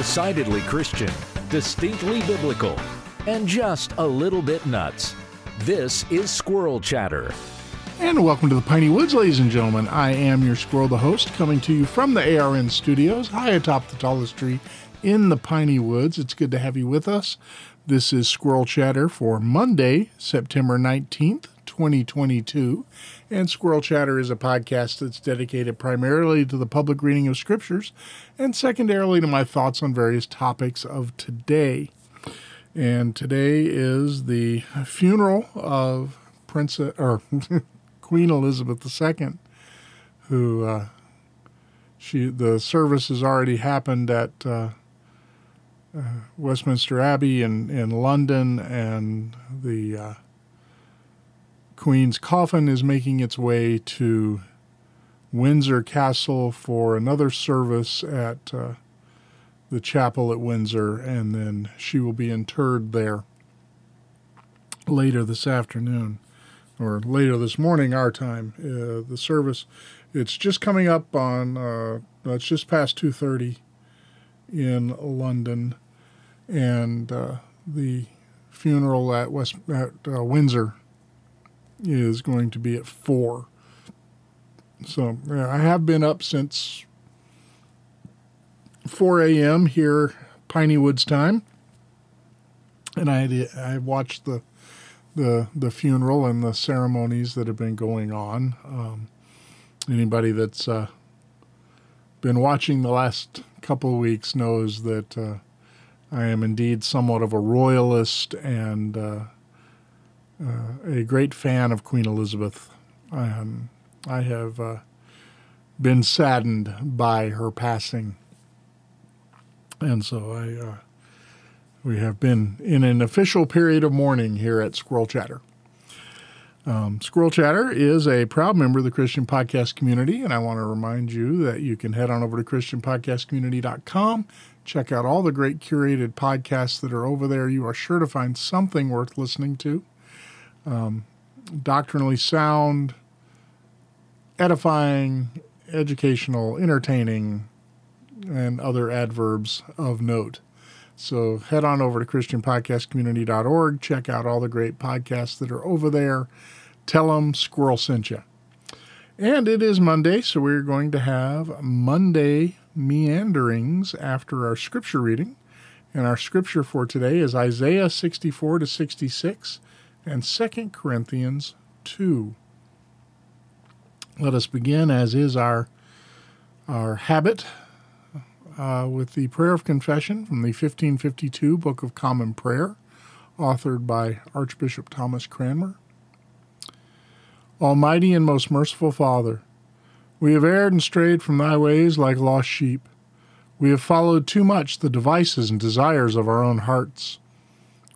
Decidedly Christian, distinctly biblical, and just a little bit nuts. This is Squirrel Chatter. And welcome to the Piney Woods, ladies and gentlemen. I am your squirrel, the host, coming to you from the ARN studios, high atop the tallest tree in the Piney Woods. It's good to have you with us. This is Squirrel Chatter for Monday, September 19th, 2022. And Squirrel Chatter is a podcast that's dedicated primarily to the public reading of scriptures and secondarily to my thoughts on various topics of today. And today is the funeral of Princess or Queen Elizabeth II, who uh, she the service has already happened at uh, uh, Westminster Abbey in, in London, and the uh, Queen's coffin is making its way to Windsor Castle for another service at uh, the chapel at Windsor, and then she will be interred there later this afternoon or later this morning, our time. Uh, the service, it's just coming up on, uh, it's just past 2.30 in London, and uh, the funeral at West at uh, Windsor is going to be at four. So yeah, I have been up since 4 a.m. here, Piney Woods time, and I I watched the the the funeral and the ceremonies that have been going on. Um, anybody that's uh, been watching the last couple of weeks knows that uh, I am indeed somewhat of a royalist and uh, a great fan of Queen Elizabeth. Um, I have uh, been saddened by her passing, and so I uh, we have been in an official period of mourning here at Squirrel Chatter. Um, Squirrel Chatter is a proud member of the Christian podcast community, and I want to remind you that you can head on over to ChristianPodcastCommunity.com, check out all the great curated podcasts that are over there. You are sure to find something worth listening to um, doctrinally sound, edifying, educational, entertaining, and other adverbs of note. So head on over to ChristianPodcastCommunity.org, check out all the great podcasts that are over there. Tell them Squirrel sent you. And it is Monday, so we're going to have Monday meanderings after our scripture reading. And our scripture for today is Isaiah 64 to 66 and 2 Corinthians 2. Let us begin, as is our, our habit, uh, with the prayer of confession from the 1552 Book of Common Prayer, authored by Archbishop Thomas Cranmer. Almighty and most merciful Father, we have erred and strayed from thy ways like lost sheep. We have followed too much the devices and desires of our own hearts.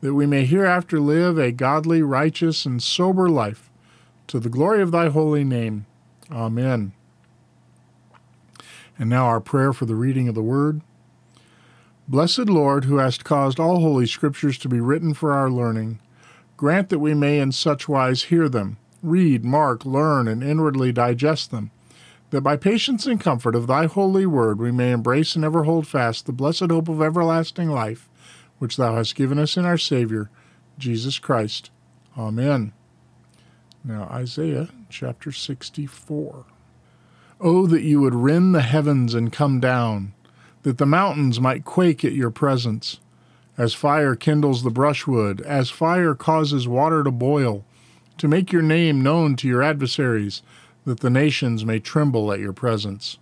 that we may hereafter live a godly, righteous, and sober life, to the glory of thy holy name. Amen. And now our prayer for the reading of the word. Blessed Lord, who hast caused all holy scriptures to be written for our learning, grant that we may in such wise hear them, read, mark, learn, and inwardly digest them, that by patience and comfort of thy holy word we may embrace and ever hold fast the blessed hope of everlasting life which thou hast given us in our Savior, Jesus Christ. Amen. Now, Isaiah chapter 64. Oh, that you would rend the heavens and come down, that the mountains might quake at your presence. As fire kindles the brushwood, as fire causes water to boil, to make your name known to your adversaries, that the nations may tremble at your presence.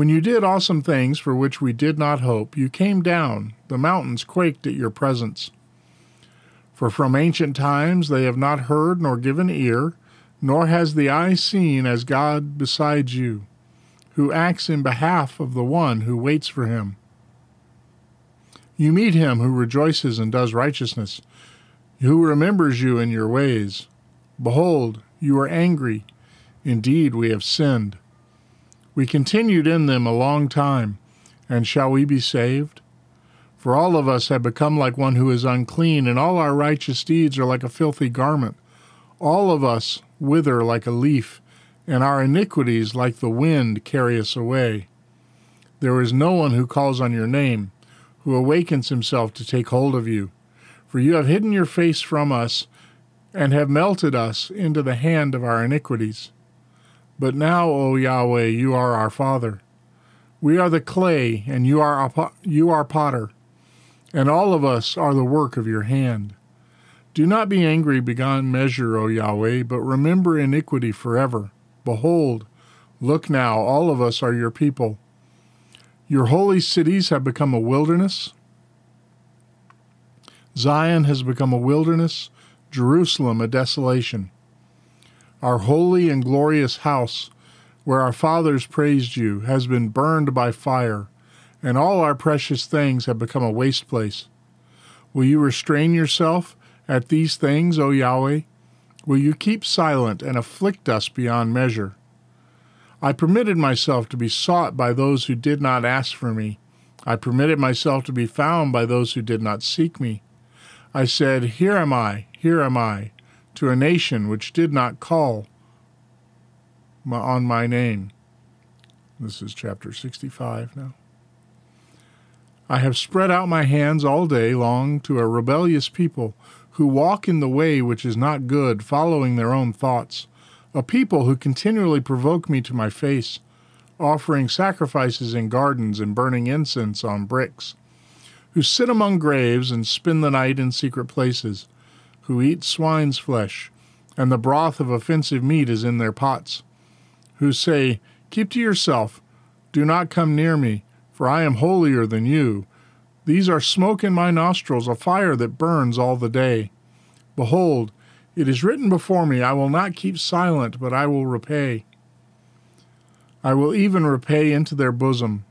When you did awesome things for which we did not hope, you came down, the mountains quaked at your presence. For from ancient times they have not heard nor given ear, nor has the eye seen as God besides you, who acts in behalf of the one who waits for him. You meet him who rejoices and does righteousness, who remembers you in your ways. Behold, you are angry. Indeed, we have sinned. We continued in them a long time, and shall we be saved? For all of us have become like one who is unclean, and all our righteous deeds are like a filthy garment. All of us wither like a leaf, and our iniquities, like the wind, carry us away. There is no one who calls on your name, who awakens himself to take hold of you. For you have hidden your face from us, and have melted us into the hand of our iniquities. But now, O Yahweh, you are our Father. We are the clay, and you are, you are potter, and all of us are the work of your hand. Do not be angry beyond measure, O Yahweh, but remember iniquity forever. Behold, look now, all of us are your people. Your holy cities have become a wilderness. Zion has become a wilderness, Jerusalem a desolation. Our holy and glorious house, where our fathers praised you, has been burned by fire, and all our precious things have become a waste place. Will you restrain yourself at these things, O Yahweh? Will you keep silent and afflict us beyond measure? I permitted myself to be sought by those who did not ask for me. I permitted myself to be found by those who did not seek me. I said, Here am I, here am I to a nation which did not call on my name. This is chapter 65 now. I have spread out my hands all day long to a rebellious people who walk in the way which is not good, following their own thoughts, a people who continually provoke me to my face, offering sacrifices in gardens and burning incense on bricks, who sit among graves and spend the night in secret places who eat swine's flesh, and the broth of offensive meat is in their pots, who say, Keep to yourself, do not come near me, for I am holier than you. These are smoke in my nostrils, a fire that burns all the day. Behold, it is written before me, I will not keep silent, but I will repay. I will even repay into their bosom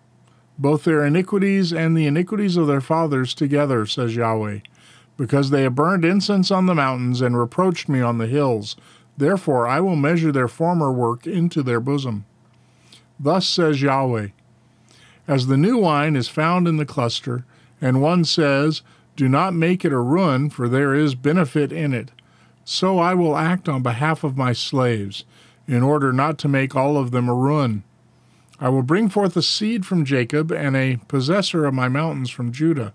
both their iniquities and the iniquities of their fathers together, says Yahweh because they have burned incense on the mountains and reproached me on the hills. Therefore I will measure their former work into their bosom. Thus says Yahweh As the new wine is found in the cluster, and one says, Do not make it a ruin, for there is benefit in it, so I will act on behalf of my slaves, in order not to make all of them a ruin. I will bring forth a seed from Jacob, and a possessor of my mountains from Judah,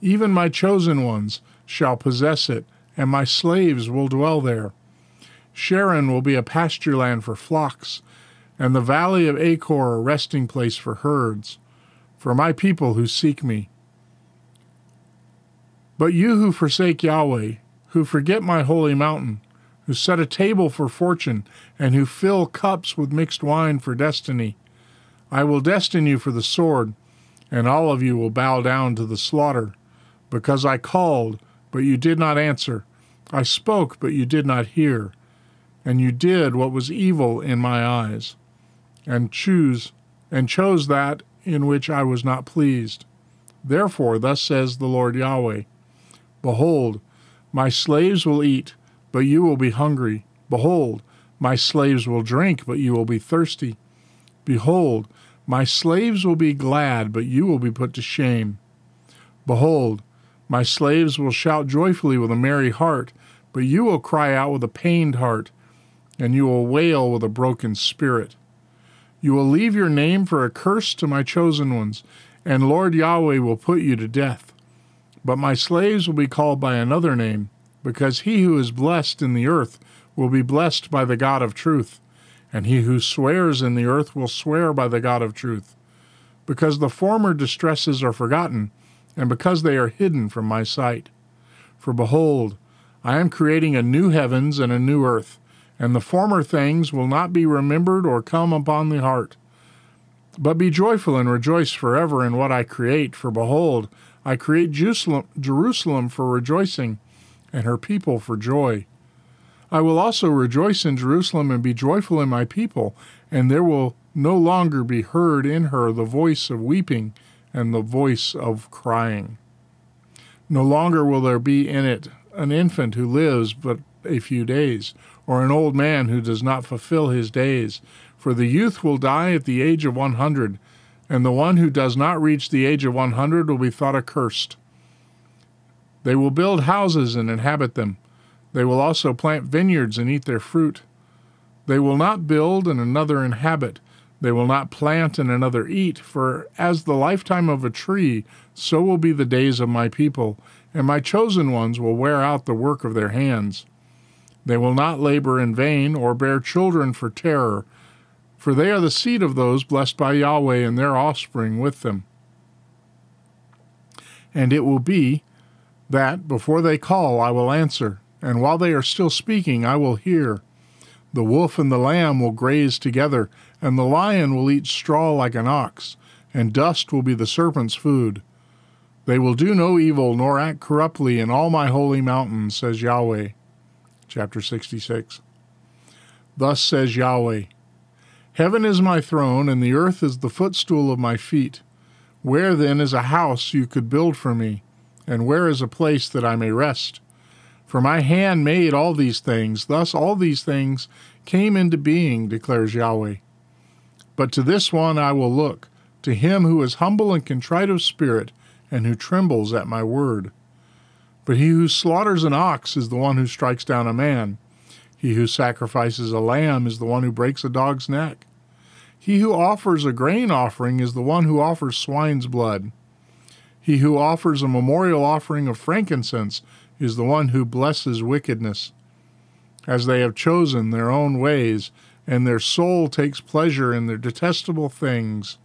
even my chosen ones shall possess it, and my slaves will dwell there. Sharon will be a pasture land for flocks, and the valley of Achor a resting place for herds, for my people who seek me. But you who forsake Yahweh, who forget my holy mountain, who set a table for fortune, and who fill cups with mixed wine for destiny, I will destine you for the sword, and all of you will bow down to the slaughter, because I called, but you did not answer. I spoke, but you did not hear. And you did what was evil in my eyes, and choose and chose that in which I was not pleased. Therefore, thus says the Lord Yahweh Behold, my slaves will eat, but you will be hungry. Behold, my slaves will drink, but you will be thirsty. Behold, my slaves will be glad, but you will be put to shame. Behold, my slaves will shout joyfully with a merry heart, but you will cry out with a pained heart, and you will wail with a broken spirit. You will leave your name for a curse to my chosen ones, and Lord Yahweh will put you to death. But my slaves will be called by another name, because he who is blessed in the earth will be blessed by the God of truth, and he who swears in the earth will swear by the God of truth. Because the former distresses are forgotten, and because they are hidden from my sight. For behold, I am creating a new heavens and a new earth, and the former things will not be remembered or come upon the heart. But be joyful and rejoice forever in what I create, for behold, I create Jerusalem for rejoicing, and her people for joy. I will also rejoice in Jerusalem and be joyful in my people, and there will no longer be heard in her the voice of weeping and the voice of crying. No longer will there be in it an infant who lives but a few days, or an old man who does not fulfill his days. For the youth will die at the age of 100, and the one who does not reach the age of 100 will be thought accursed. They will build houses and inhabit them. They will also plant vineyards and eat their fruit. They will not build and another inhabit. They will not plant and another eat, for as the lifetime of a tree, so will be the days of my people, and my chosen ones will wear out the work of their hands. They will not labor in vain or bear children for terror, for they are the seed of those blessed by Yahweh and their offspring with them. And it will be that before they call, I will answer, and while they are still speaking, I will hear. The wolf and the lamb will graze together, and the lion will eat straw like an ox, and dust will be the serpent's food. They will do no evil nor act corruptly in all my holy mountains, says Yahweh. Chapter 66. Thus says Yahweh Heaven is my throne, and the earth is the footstool of my feet. Where then is a house you could build for me? And where is a place that I may rest? For my hand made all these things, thus all these things came into being, declares Yahweh. But to this one I will look, to him who is humble and contrite of spirit, and who trembles at my word. But he who slaughters an ox is the one who strikes down a man. He who sacrifices a lamb is the one who breaks a dog's neck. He who offers a grain offering is the one who offers swine's blood. He who offers a memorial offering of frankincense is the one who blesses wickedness. As they have chosen their own ways, and their soul takes pleasure in their detestable things,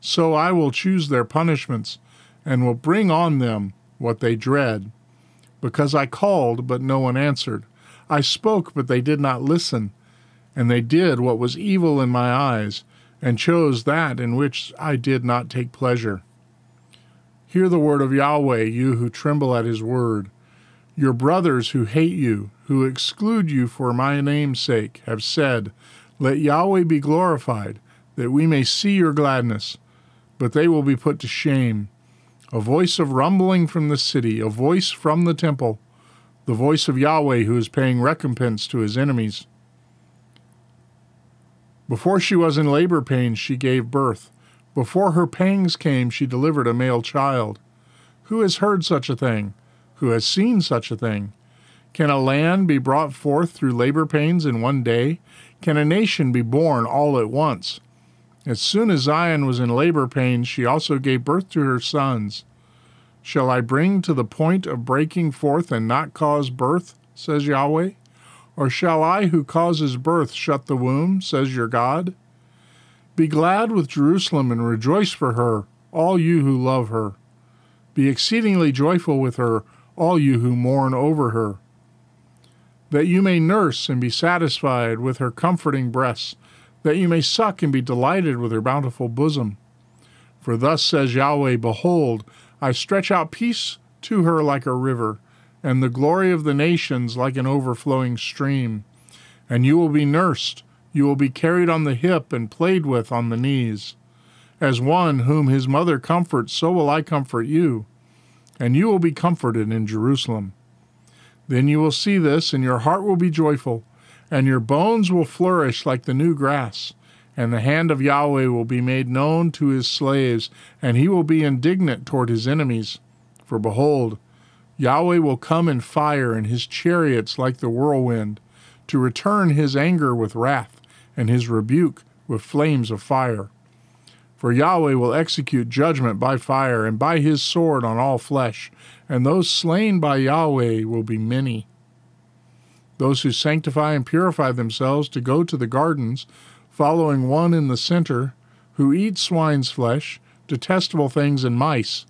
so I will choose their punishments, and will bring on them what they dread. Because I called, but no one answered. I spoke, but they did not listen. And they did what was evil in my eyes, and chose that in which I did not take pleasure. Hear the word of Yahweh, you who tremble at his word. Your brothers who hate you, who exclude you for my name's sake, have said, Let Yahweh be glorified, that we may see your gladness. But they will be put to shame. A voice of rumbling from the city, a voice from the temple, the voice of Yahweh who is paying recompense to his enemies. Before she was in labor pains, she gave birth. Before her pangs came, she delivered a male child. Who has heard such a thing? Who has seen such a thing? Can a land be brought forth through labor pains in one day? Can a nation be born all at once? As soon as Zion was in labor pains, she also gave birth to her sons. Shall I bring to the point of breaking forth and not cause birth, says Yahweh? Or shall I who causes birth shut the womb, says your God? Be glad with Jerusalem and rejoice for her, all you who love her. Be exceedingly joyful with her, all you who mourn over her. That you may nurse and be satisfied with her comforting breasts, that you may suck and be delighted with her bountiful bosom. For thus says Yahweh Behold, I stretch out peace to her like a river, and the glory of the nations like an overflowing stream. And you will be nursed, you will be carried on the hip and played with on the knees. As one whom his mother comforts, so will I comfort you and you will be comforted in Jerusalem. Then you will see this, and your heart will be joyful, and your bones will flourish like the new grass. And the hand of Yahweh will be made known to his slaves, and he will be indignant toward his enemies. For behold, Yahweh will come in fire, and his chariots like the whirlwind, to return his anger with wrath, and his rebuke with flames of fire. For Yahweh will execute judgment by fire and by his sword on all flesh, and those slain by Yahweh will be many. Those who sanctify and purify themselves to go to the gardens, following one in the center, who eat swine's flesh, detestable things, and mice,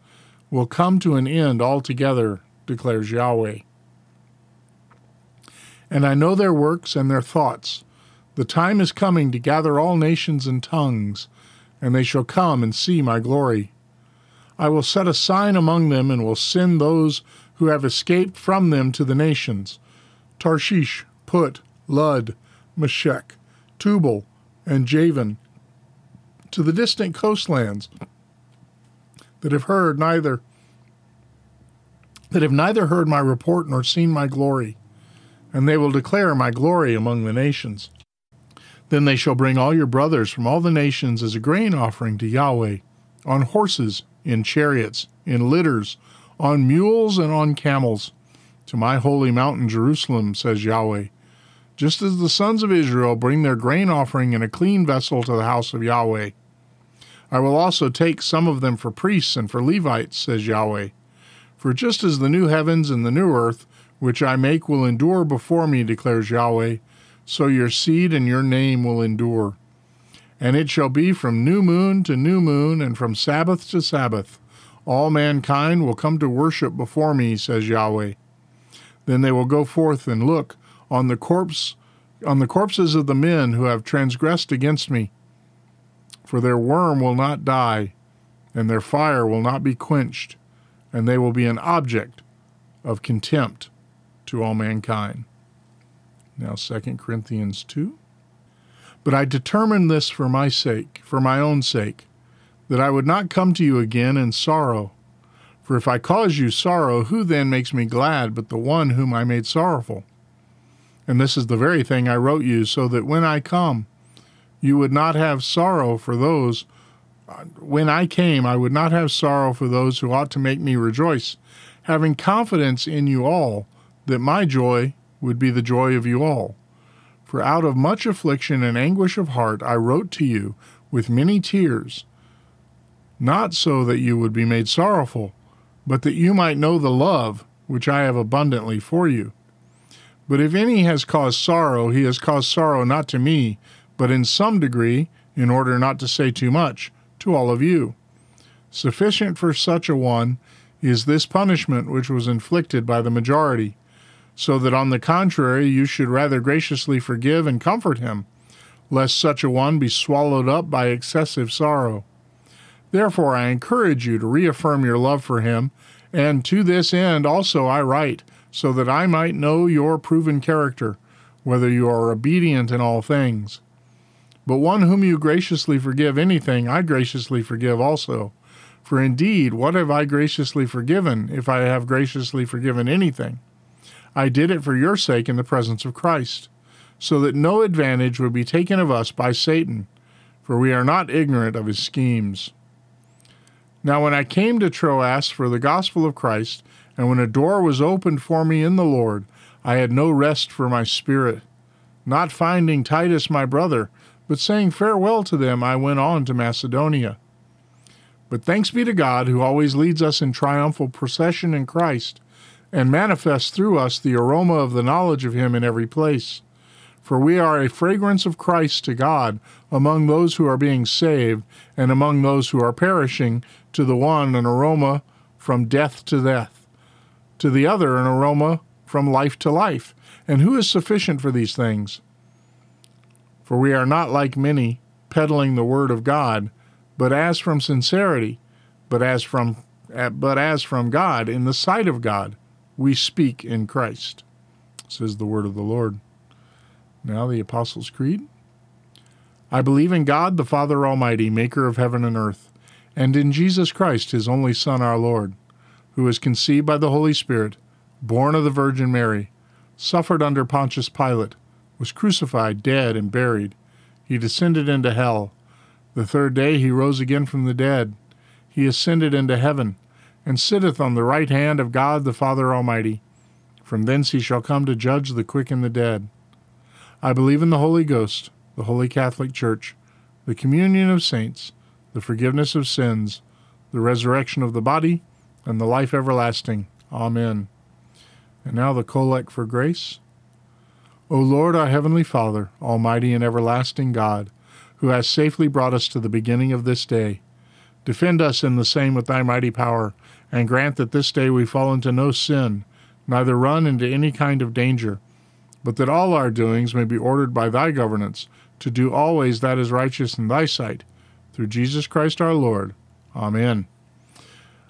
will come to an end altogether, declares Yahweh. And I know their works and their thoughts. The time is coming to gather all nations and tongues and they shall come and see my glory. I will set a sign among them, and will send those who have escaped from them to the nations Tarshish, Put, Lud, Meshech, Tubal, and Javan, to the distant coastlands that have heard neither that have neither heard my report nor seen my glory, and they will declare my glory among the nations. Then they shall bring all your brothers from all the nations as a grain offering to Yahweh, on horses, in chariots, in litters, on mules, and on camels, to my holy mountain Jerusalem, says Yahweh. Just as the sons of Israel bring their grain offering in a clean vessel to the house of Yahweh. I will also take some of them for priests and for Levites, says Yahweh. For just as the new heavens and the new earth, which I make, will endure before me, declares Yahweh, so your seed and your name will endure. And it shall be from new moon to new moon, and from Sabbath to Sabbath. All mankind will come to worship before me, says Yahweh. Then they will go forth and look on the corpse on the corpses of the men who have transgressed against me. For their worm will not die, and their fire will not be quenched, and they will be an object of contempt to all mankind. Now 2 Corinthians 2. But I determined this for my sake, for my own sake, that I would not come to you again in sorrow. For if I cause you sorrow, who then makes me glad but the one whom I made sorrowful? And this is the very thing I wrote you, so that when I come, you would not have sorrow for those. Uh, when I came, I would not have sorrow for those who ought to make me rejoice, having confidence in you all, that my joy would be the joy of you all. For out of much affliction and anguish of heart I wrote to you with many tears, not so that you would be made sorrowful, but that you might know the love which I have abundantly for you. But if any has caused sorrow, he has caused sorrow not to me, but in some degree, in order not to say too much, to all of you. Sufficient for such a one is this punishment which was inflicted by the majority so that on the contrary you should rather graciously forgive and comfort him, lest such a one be swallowed up by excessive sorrow. Therefore I encourage you to reaffirm your love for him, and to this end also I write, so that I might know your proven character, whether you are obedient in all things. But one whom you graciously forgive anything, I graciously forgive also. For indeed, what have I graciously forgiven, if I have graciously forgiven anything? I did it for your sake in the presence of Christ, so that no advantage would be taken of us by Satan, for we are not ignorant of his schemes. Now, when I came to Troas for the gospel of Christ, and when a door was opened for me in the Lord, I had no rest for my spirit. Not finding Titus my brother, but saying farewell to them, I went on to Macedonia. But thanks be to God, who always leads us in triumphal procession in Christ and manifests through us the aroma of the knowledge of him in every place. For we are a fragrance of Christ to God among those who are being saved, and among those who are perishing, to the one an aroma from death to death, to the other an aroma from life to life. And who is sufficient for these things? For we are not like many, peddling the word of God, but as from sincerity, but as from but as from God, in the sight of God we speak in Christ, says the word of the Lord. Now, the Apostles' Creed. I believe in God, the Father Almighty, maker of heaven and earth, and in Jesus Christ, his only Son, our Lord, who was conceived by the Holy Spirit, born of the Virgin Mary, suffered under Pontius Pilate, was crucified, dead, and buried. He descended into hell. The third day he rose again from the dead. He ascended into heaven and sitteth on the right hand of God the Father Almighty. From thence he shall come to judge the quick and the dead. I believe in the Holy Ghost, the Holy Catholic Church, the communion of saints, the forgiveness of sins, the resurrection of the body, and the life everlasting. Amen. And now the Collect for Grace. O Lord, our Heavenly Father, Almighty and everlasting God, who hast safely brought us to the beginning of this day, defend us in the same with thy mighty power and grant that this day we fall into no sin, neither run into any kind of danger, but that all our doings may be ordered by thy governance, to do always that is righteous in thy sight, through Jesus Christ our Lord. Amen.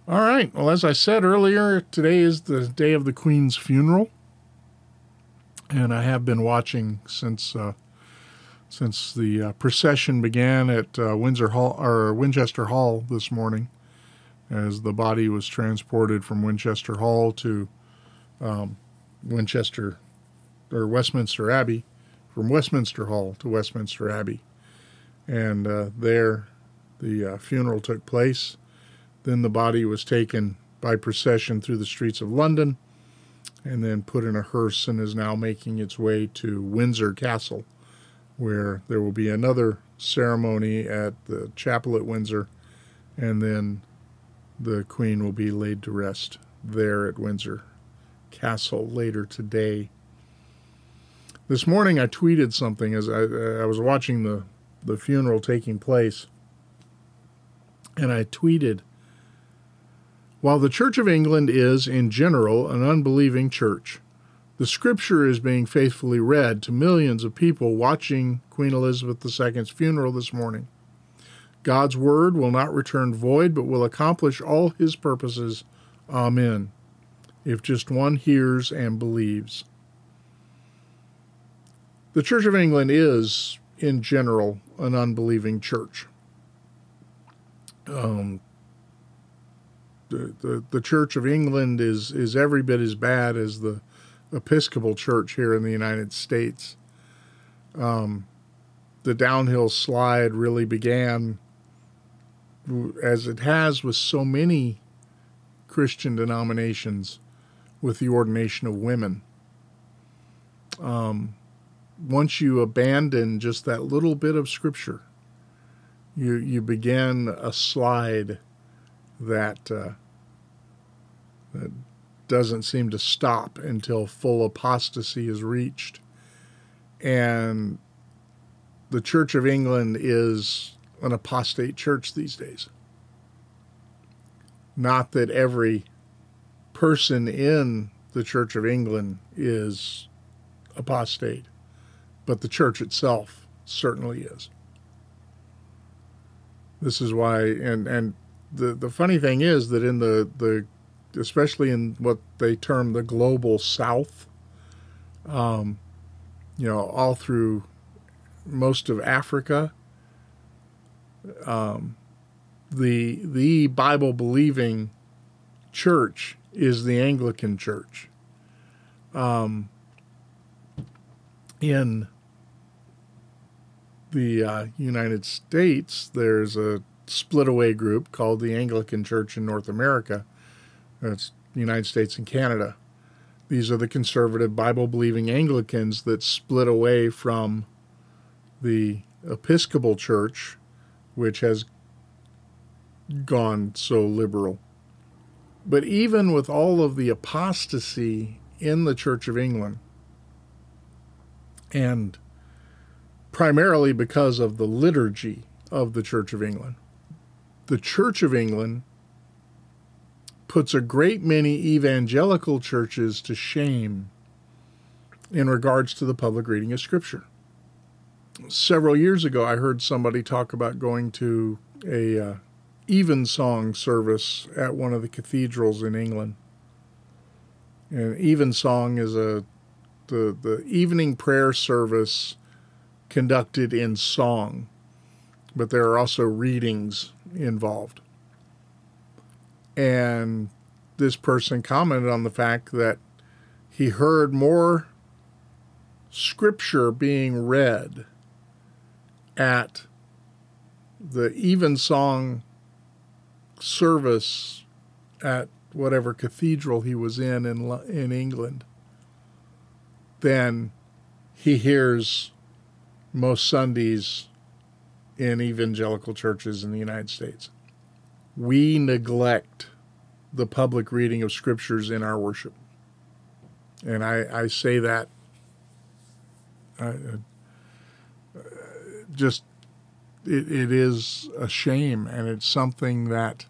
All right, well, as I said earlier, today is the day of the Queen's funeral, and I have been watching since. Uh, since the uh, procession began at uh, Windsor Hall or Winchester Hall this morning, as the body was transported from Winchester Hall to um, Winchester or Westminster Abbey, from Westminster Hall to Westminster Abbey. And uh, there the uh, funeral took place. Then the body was taken by procession through the streets of London and then put in a hearse and is now making its way to Windsor Castle, where there will be another ceremony at the chapel at Windsor, and then the Queen will be laid to rest there at Windsor Castle later today. This morning I tweeted something as I, I was watching the, the funeral taking place, and I tweeted while the Church of England is, in general, an unbelieving church, the scripture is being faithfully read to millions of people watching Queen Elizabeth II's funeral this morning. God's word will not return void, but will accomplish all his purposes. Amen. If just one hears and believes. The Church of England is, in general, an unbelieving church. Um, the, the, the Church of England is, is every bit as bad as the Episcopal Church here in the United States. Um, the downhill slide really began, as it has with so many Christian denominations, with the ordination of women. Um, once you abandon just that little bit of Scripture, you you begin a slide that uh, that doesn't seem to stop until full apostasy is reached. And the Church of England is an apostate church these days. Not that every person in the Church of England is apostate, but the church itself certainly is. This is why, and, and the the funny thing is that in the the especially in what they term the global south um, you know all through most of africa um, the the bible believing church is the anglican church um, in the uh, united states there's a split away group called the Anglican Church in North America. That's the United States and Canada. These are the conservative Bible believing Anglicans that split away from the Episcopal Church, which has gone so liberal. But even with all of the apostasy in the Church of England, and primarily because of the liturgy of the Church of England, the Church of England puts a great many evangelical churches to shame in regards to the public reading of Scripture. Several years ago, I heard somebody talk about going to a uh, evensong service at one of the cathedrals in England. And evensong is a the the evening prayer service conducted in song, but there are also readings involved. And this person commented on the fact that he heard more scripture being read at the evensong service at whatever cathedral he was in in, in England than he hears most Sundays in evangelical churches in the United States. We neglect the public reading of scriptures in our worship. And I, I say that just, it, it is a shame, and it's something that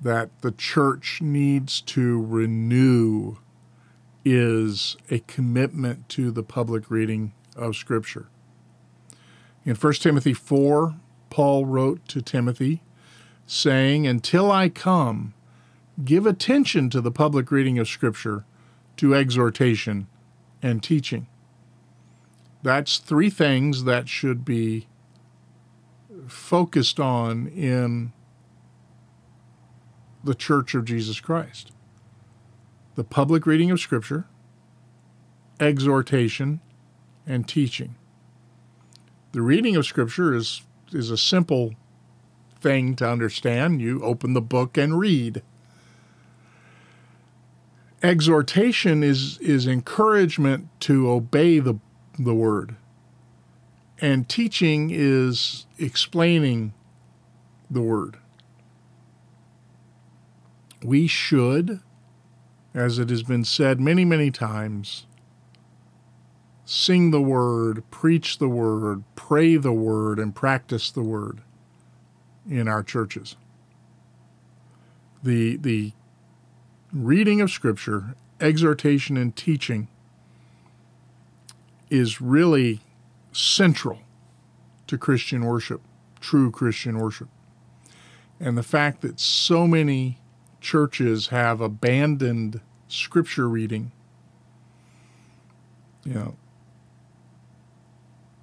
that the church needs to renew is a commitment to the public reading of Scripture. In 1 Timothy 4, Paul wrote to Timothy, saying, Until I come, give attention to the public reading of Scripture, to exhortation and teaching. That's three things that should be focused on in the Church of Jesus Christ the public reading of Scripture, exhortation, and teaching. The reading of Scripture is, is a simple thing to understand. You open the book and read. Exhortation is, is encouragement to obey the, the word. And teaching is explaining the word. We should as it has been said many, many times, sing the word, preach the word, pray the word, and practice the word in our churches. The, the reading of Scripture, exhortation, and teaching is really central to Christian worship, true Christian worship. And the fact that so many churches have abandoned scripture reading. You know,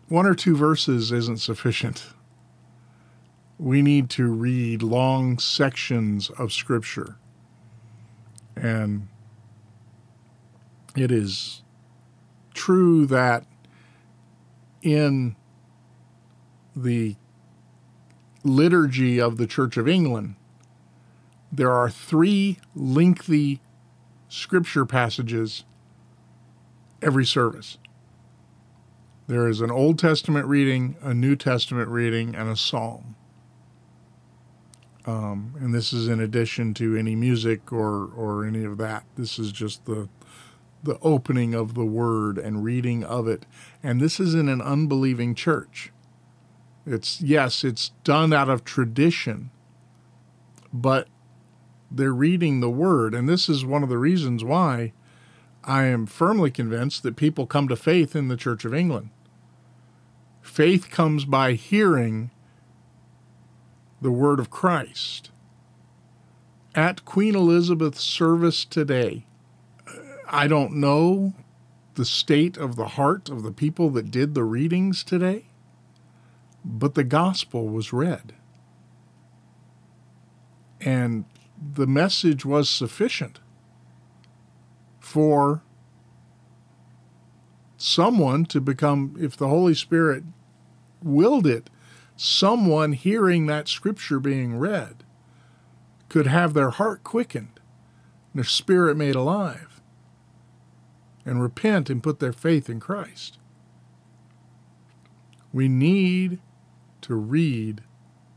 one or two verses isn't sufficient. We need to read long sections of scripture. And it is true that in the liturgy of the Church of England, there are three lengthy scripture passages every service. There is an Old Testament reading, a New Testament reading, and a psalm. Um, and this is in addition to any music or, or any of that. This is just the the opening of the word and reading of it. And this is in an unbelieving church. It's yes, it's done out of tradition, but they're reading the word. And this is one of the reasons why I am firmly convinced that people come to faith in the Church of England. Faith comes by hearing the word of Christ. At Queen Elizabeth's service today, I don't know the state of the heart of the people that did the readings today, but the gospel was read. And the message was sufficient for someone to become, if the Holy Spirit willed it, someone hearing that scripture being read could have their heart quickened, and their spirit made alive, and repent and put their faith in Christ. We need to read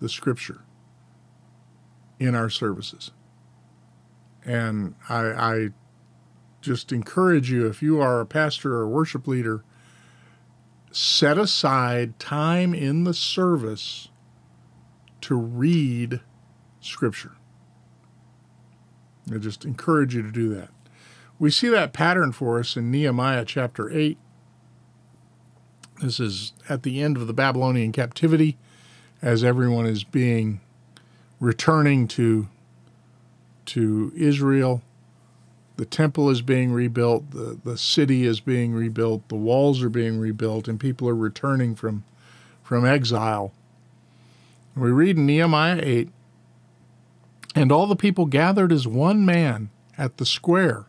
the scripture in our services. And I, I just encourage you, if you are a pastor or a worship leader, set aside time in the service to read Scripture. I just encourage you to do that. We see that pattern for us in Nehemiah chapter 8. This is at the end of the Babylonian captivity as everyone is being returning to to Israel. The temple is being rebuilt, the, the city is being rebuilt, the walls are being rebuilt, and people are returning from from exile. We read in Nehemiah 8 And all the people gathered as one man at the square,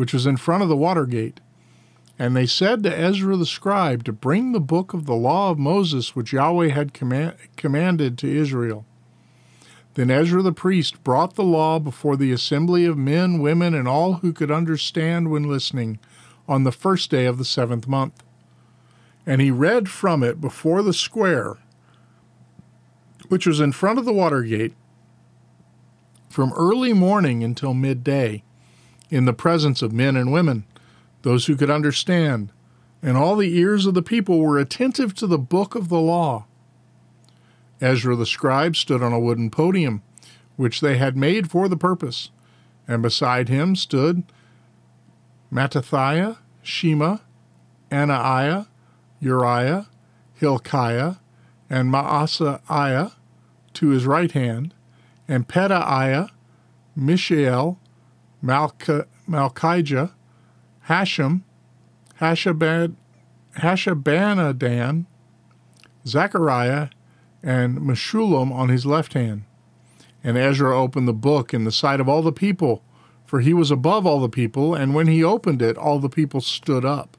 which was in front of the water gate. And they said to Ezra the scribe to bring the book of the law of Moses, which Yahweh had command, commanded to Israel. Then Ezra the priest brought the law before the assembly of men, women, and all who could understand when listening on the first day of the seventh month. And he read from it before the square, which was in front of the water gate, from early morning until midday, in the presence of men and women, those who could understand. And all the ears of the people were attentive to the book of the law. Ezra the scribe stood on a wooden podium, which they had made for the purpose, and beside him stood Mattithiah, Shema, Anaiah, Uriah, Hilkiah, and Maaseiah to his right hand, and Pedaiah, Mishael, Malch- Malchijah, Hashum, Hashabad, Hashabanadan, Zechariah, and Meshullam on his left hand. And Ezra opened the book in the sight of all the people, for he was above all the people, and when he opened it, all the people stood up.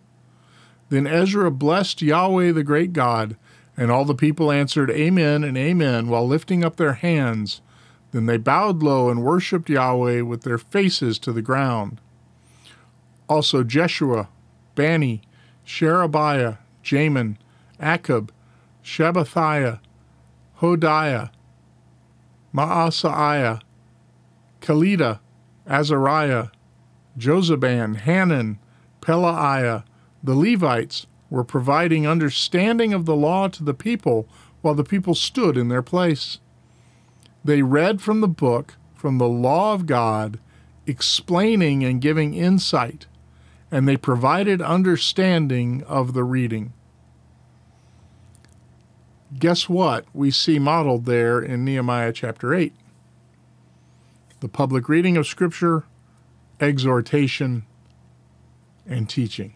Then Ezra blessed Yahweh the great God, and all the people answered, Amen and Amen, while lifting up their hands. Then they bowed low and worshipped Yahweh with their faces to the ground. Also Jeshua, Bani, Sherebiah, Jamin, Akkub, Shabbethiah, Hodiah, Maaseiah, Kelita, Azariah, Jozabad, Hanan, Pelaiah, the Levites were providing understanding of the law to the people while the people stood in their place. They read from the book, from the law of God, explaining and giving insight, and they provided understanding of the reading. Guess what we see modeled there in Nehemiah chapter 8? The public reading of Scripture, exhortation, and teaching.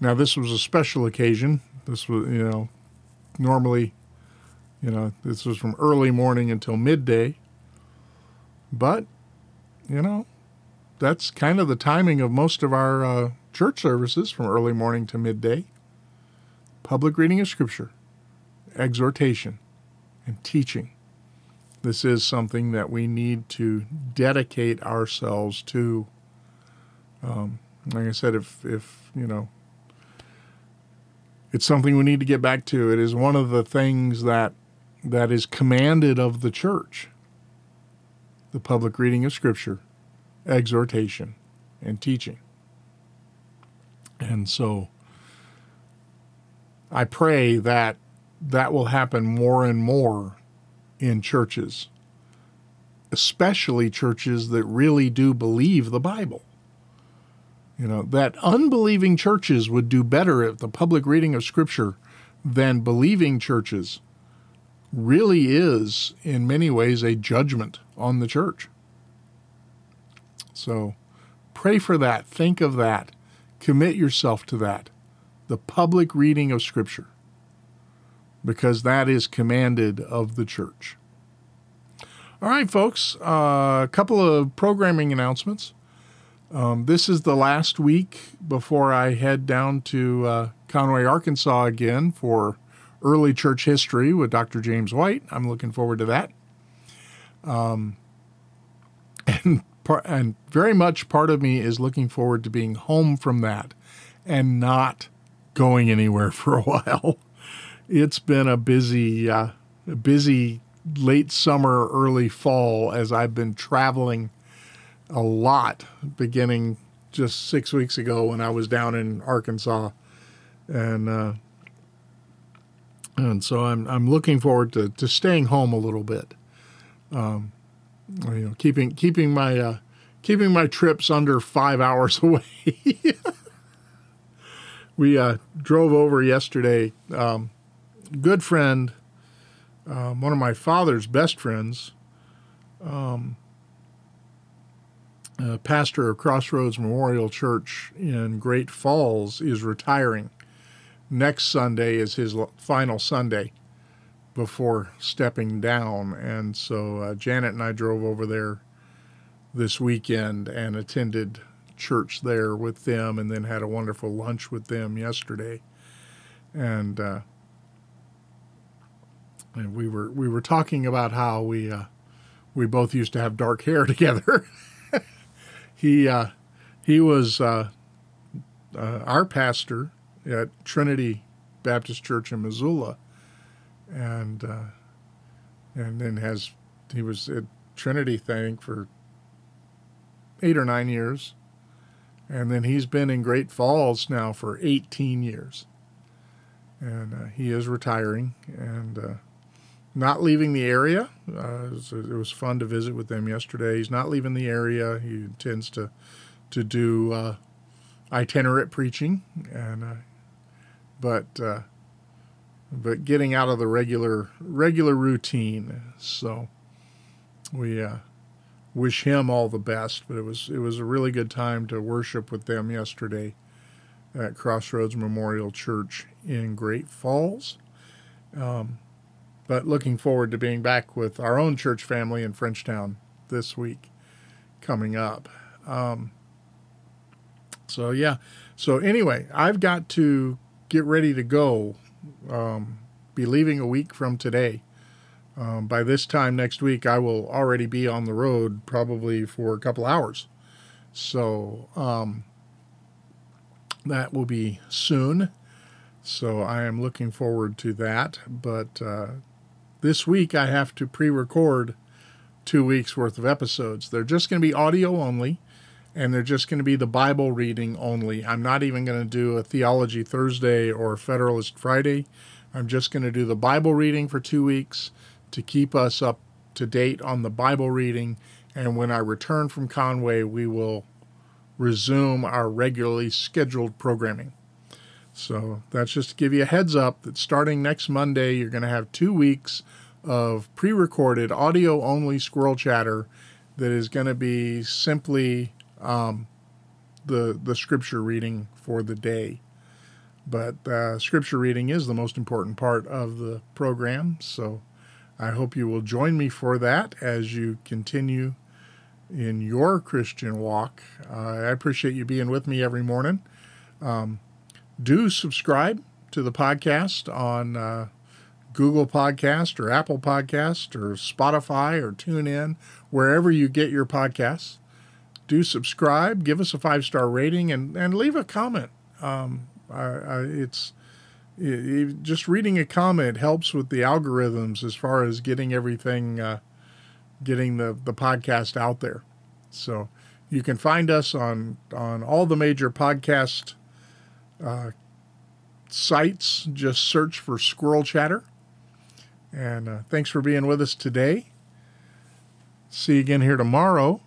Now, this was a special occasion. This was, you know, normally, you know, this was from early morning until midday. But, you know, that's kind of the timing of most of our uh, church services from early morning to midday. Public reading of Scripture, exhortation, and teaching. This is something that we need to dedicate ourselves to. Um, like I said, if, if, you know, it's something we need to get back to. It is one of the things that that is commanded of the church. The public reading of scripture, exhortation, and teaching. And so I pray that that will happen more and more in churches, especially churches that really do believe the Bible. You know, that unbelieving churches would do better at the public reading of Scripture than believing churches really is, in many ways, a judgment on the church. So pray for that. Think of that. Commit yourself to that. The public reading of Scripture, because that is commanded of the church. All right, folks, uh, a couple of programming announcements. Um, this is the last week before I head down to uh, Conway, Arkansas again for early church history with Dr. James White. I'm looking forward to that. Um, and and very much part of me is looking forward to being home from that and not going anywhere for a while. It's been a busy, uh, busy late summer, early fall as I've been traveling a lot beginning just six weeks ago when I was down in Arkansas, and uh, and so I'm I'm looking forward to, to staying home a little bit, um, you know, keeping keeping my uh, keeping my trips under five hours away. we uh, drove over yesterday. Um, good friend, um, one of my father's best friends. Um, pastor of Crossroads Memorial Church in Great Falls, is retiring. Next Sunday is his final Sunday before stepping down. And so uh, Janet and I drove over there this weekend and attended church there with them and then had a wonderful lunch with them yesterday. And, uh, and we were we were talking about how we uh, we both used to have dark hair together. he uh, he was uh, uh, our pastor at Trinity Baptist Church in Missoula, and uh, and then has he was at Trinity, think for eight or nine years, and then he's been in Great Falls now for 18 years, and uh, he is retiring and uh, not leaving the area. Uh, it, was, it, was, fun to visit with them yesterday. He's not leaving the area. He intends to to do uh, itinerant preaching, and uh, but uh, but getting out of the regular regular routine. So we uh, wish him all the best. But it was it was a really good time to worship with them yesterday at Crossroads Memorial Church in Great Falls. Um, but looking forward to being back with our own church family in Frenchtown this week coming up. Um, so, yeah. So, anyway, I've got to get ready to go. Um, be leaving a week from today. Um, by this time next week, I will already be on the road, probably for a couple hours. So um, that will be soon. So I am looking forward to that. But uh, this week, I have to pre record two weeks worth of episodes. They're just going to be audio only, and they're just going to be the Bible reading only. I'm not even going to do a Theology Thursday or Federalist Friday. I'm just going to do the Bible reading for two weeks to keep us up to date on the Bible reading. And when I return from Conway, we will resume our regularly scheduled programming. So that's just to give you a heads up that starting next Monday, you're going to have two weeks of pre recorded audio only squirrel chatter that is going to be simply um, the, the scripture reading for the day. But uh, scripture reading is the most important part of the program. So I hope you will join me for that as you continue in your Christian walk. Uh, I appreciate you being with me every morning. Um, do subscribe to the podcast on uh, Google Podcast or Apple Podcast or Spotify or TuneIn, wherever you get your podcasts. Do subscribe, give us a five star rating, and, and leave a comment. Um, I, I, it's it, just reading a comment helps with the algorithms as far as getting everything, uh, getting the, the podcast out there. So you can find us on on all the major podcast uh, sites. Just search for Squirrel Chatter. And uh, thanks for being with us today. See you again here tomorrow.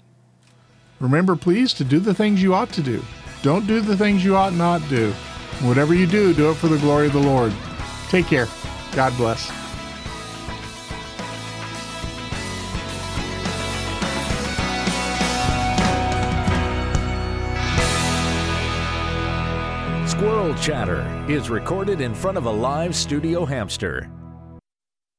Remember, please, to do the things you ought to do. Don't do the things you ought not do. Whatever you do, do it for the glory of the Lord. Take care. God bless. Squirrel Chatter is recorded in front of a live studio hamster.